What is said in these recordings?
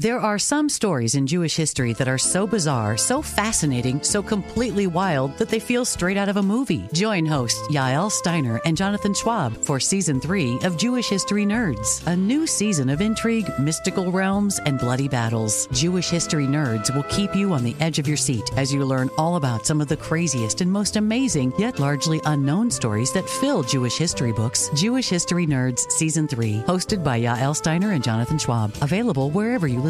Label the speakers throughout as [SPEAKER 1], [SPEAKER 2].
[SPEAKER 1] There are some stories in Jewish history that are so bizarre, so fascinating, so completely wild that they feel straight out of a movie. Join hosts Yael Steiner and Jonathan Schwab for season three of Jewish History Nerds, a new season of intrigue, mystical realms, and bloody battles. Jewish History Nerds will keep you on the edge of your seat as you learn all about some of the craziest and most amazing, yet largely unknown stories that fill Jewish history books. Jewish History Nerds season three, hosted by Yael Steiner and Jonathan Schwab, available wherever you listen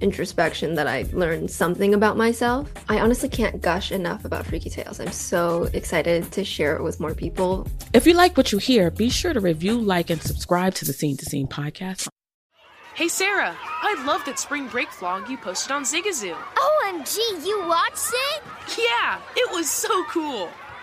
[SPEAKER 2] introspection that I learned something about myself. I honestly can't gush enough about Freaky Tales. I'm so excited to share it with more people.
[SPEAKER 3] If you like what you hear, be sure to review, like, and subscribe to the Scene to Scene podcast.
[SPEAKER 4] Hey Sarah, I love that spring break vlog you posted on Zigazoo.
[SPEAKER 5] OMG, you watched it?
[SPEAKER 4] Yeah, it was so cool.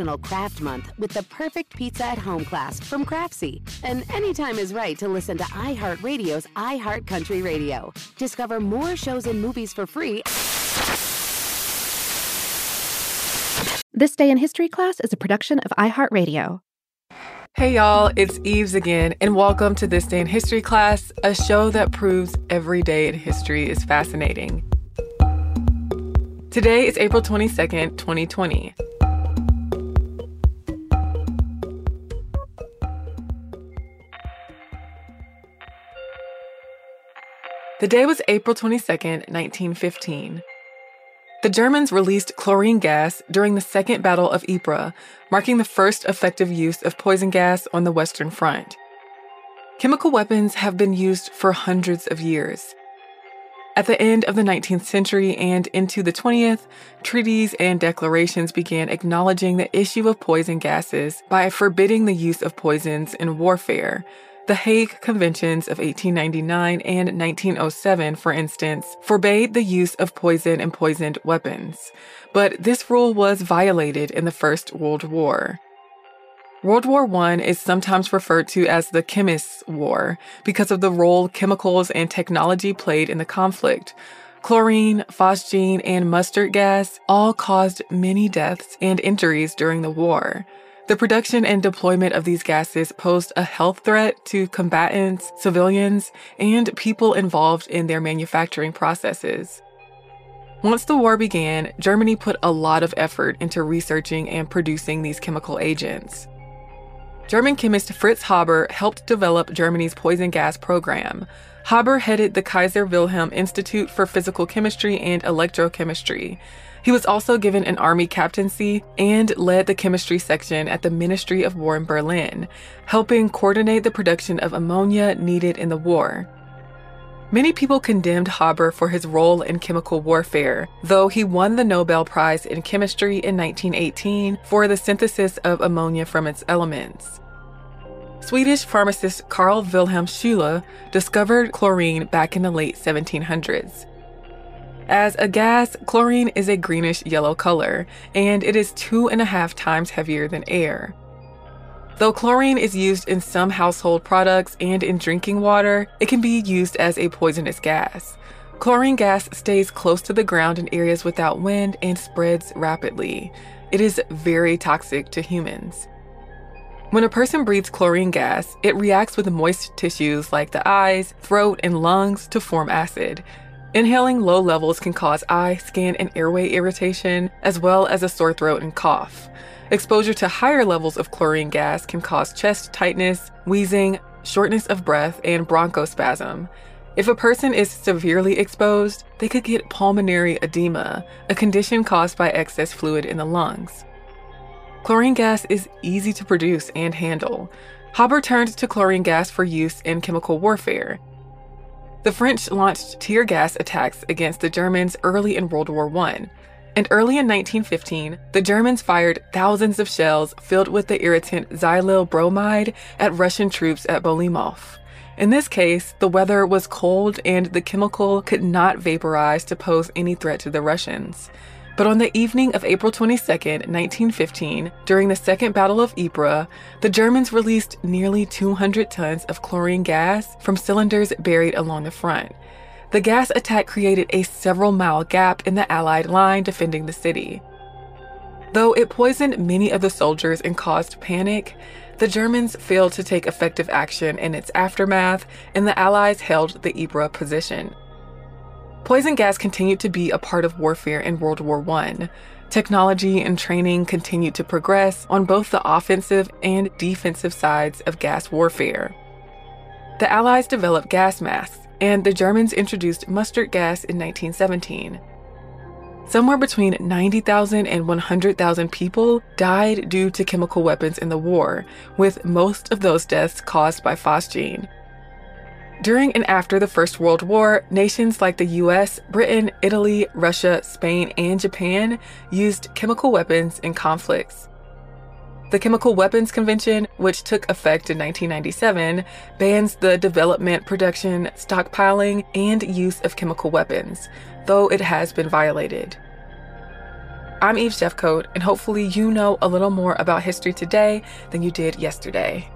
[SPEAKER 6] National Craft Month with the perfect pizza at home class from Craftsy. And anytime is right to listen to iHeartRadio's iHeart Country Radio. Discover more shows and movies for free.
[SPEAKER 7] This Day in History class is a production of iHeartRadio.
[SPEAKER 8] Hey y'all, it's Eves again, and welcome to This Day in History class, a show that proves every day in history is fascinating. Today is April 22nd, 2020. The day was April 22, 1915. The Germans released chlorine gas during the Second Battle of Ypres, marking the first effective use of poison gas on the Western Front. Chemical weapons have been used for hundreds of years. At the end of the 19th century and into the 20th, treaties and declarations began acknowledging the issue of poison gases by forbidding the use of poisons in warfare, the Hague Conventions of 1899 and 1907, for instance, forbade the use of poison and poisoned weapons, but this rule was violated in the First World War. World War I is sometimes referred to as the Chemists' War because of the role chemicals and technology played in the conflict. Chlorine, phosgene, and mustard gas all caused many deaths and injuries during the war. The production and deployment of these gases posed a health threat to combatants, civilians, and people involved in their manufacturing processes. Once the war began, Germany put a lot of effort into researching and producing these chemical agents. German chemist Fritz Haber helped develop Germany's poison gas program. Haber headed the Kaiser Wilhelm Institute for Physical Chemistry and Electrochemistry, he was also given an army captaincy and led the chemistry section at the Ministry of War in Berlin, helping coordinate the production of ammonia needed in the war. Many people condemned Haber for his role in chemical warfare, though he won the Nobel Prize in Chemistry in 1918 for the synthesis of ammonia from its elements. Swedish pharmacist Carl Wilhelm Scheele discovered chlorine back in the late 1700s. As a gas, chlorine is a greenish yellow color, and it is two and a half times heavier than air. Though chlorine is used in some household products and in drinking water, it can be used as a poisonous gas. Chlorine gas stays close to the ground in areas without wind and spreads rapidly. It is very toxic to humans. When a person breathes chlorine gas, it reacts with moist tissues like the eyes, throat, and lungs to form acid. Inhaling low levels can cause eye, skin, and airway irritation, as well as a sore throat and cough. Exposure to higher levels of chlorine gas can cause chest tightness, wheezing, shortness of breath, and bronchospasm. If a person is severely exposed, they could get pulmonary edema, a condition caused by excess fluid in the lungs. Chlorine gas is easy to produce and handle. Haber turned to chlorine gas for use in chemical warfare. The French launched tear gas attacks against the Germans early in World War I. And early in 1915, the Germans fired thousands of shells filled with the irritant xylyl bromide at Russian troops at Bolimov. In this case, the weather was cold and the chemical could not vaporize to pose any threat to the Russians. But on the evening of April 22, 1915, during the Second Battle of Ypres, the Germans released nearly 200 tons of chlorine gas from cylinders buried along the front. The gas attack created a several mile gap in the Allied line defending the city. Though it poisoned many of the soldiers and caused panic, the Germans failed to take effective action in its aftermath, and the Allies held the Ypres position. Poison gas continued to be a part of warfare in World War I. Technology and training continued to progress on both the offensive and defensive sides of gas warfare. The Allies developed gas masks, and the Germans introduced mustard gas in 1917. Somewhere between 90,000 and 100,000 people died due to chemical weapons in the war, with most of those deaths caused by phosgene. During and after the First World War, nations like the US, Britain, Italy, Russia, Spain, and Japan used chemical weapons in conflicts. The Chemical Weapons Convention, which took effect in 1997, bans the development, production, stockpiling, and use of chemical weapons, though it has been violated. I'm Eve Jeffcoat, and hopefully you know a little more about history today than you did yesterday.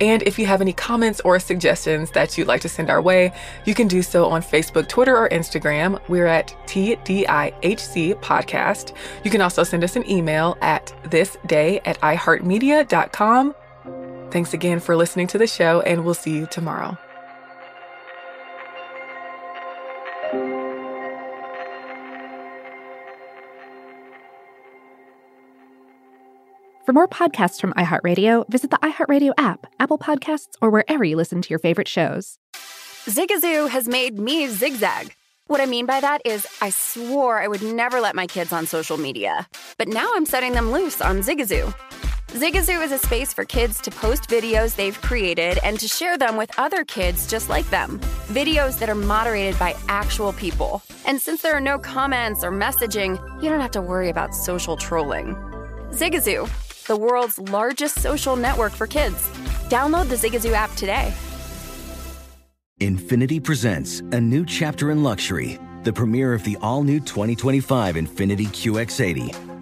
[SPEAKER 8] And if you have any comments or suggestions that you'd like to send our way, you can do so on Facebook, Twitter, or Instagram. We're at TDIHC Podcast. You can also send us an email at thisday at iheartmedia.com. Thanks again for listening to the show, and we'll see you tomorrow.
[SPEAKER 7] For more podcasts from iHeartRadio, visit the iHeartRadio app, Apple Podcasts, or wherever you listen to your favorite shows.
[SPEAKER 6] Zigazoo has made me zigzag. What I mean by that is, I swore I would never let my kids on social media, but now I'm setting them loose on Zigazoo. Zigazoo is a space for kids to post videos they've created and to share them with other kids just like them. Videos that are moderated by actual people. And since there are no comments or messaging, you don't have to worry about social trolling. Zigazoo, the world's largest social network for kids. Download the Zigazoo app today.
[SPEAKER 9] Infiniti presents a new chapter in luxury, the premiere of the all new 2025 Infiniti QX80,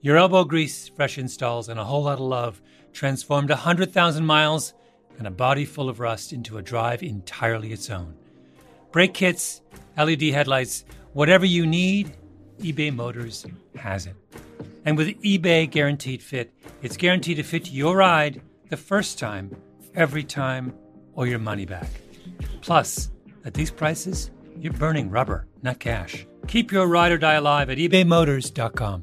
[SPEAKER 10] Your elbow grease, fresh installs, and a whole lot of love transformed 100,000 miles and a body full of rust into a drive entirely its own. Brake kits, LED headlights, whatever you need, eBay Motors has it. And with eBay Guaranteed Fit, it's guaranteed to fit your ride the first time, every time, or your money back. Plus, at these prices, you're burning rubber, not cash. Keep your ride or die alive at ebaymotors.com.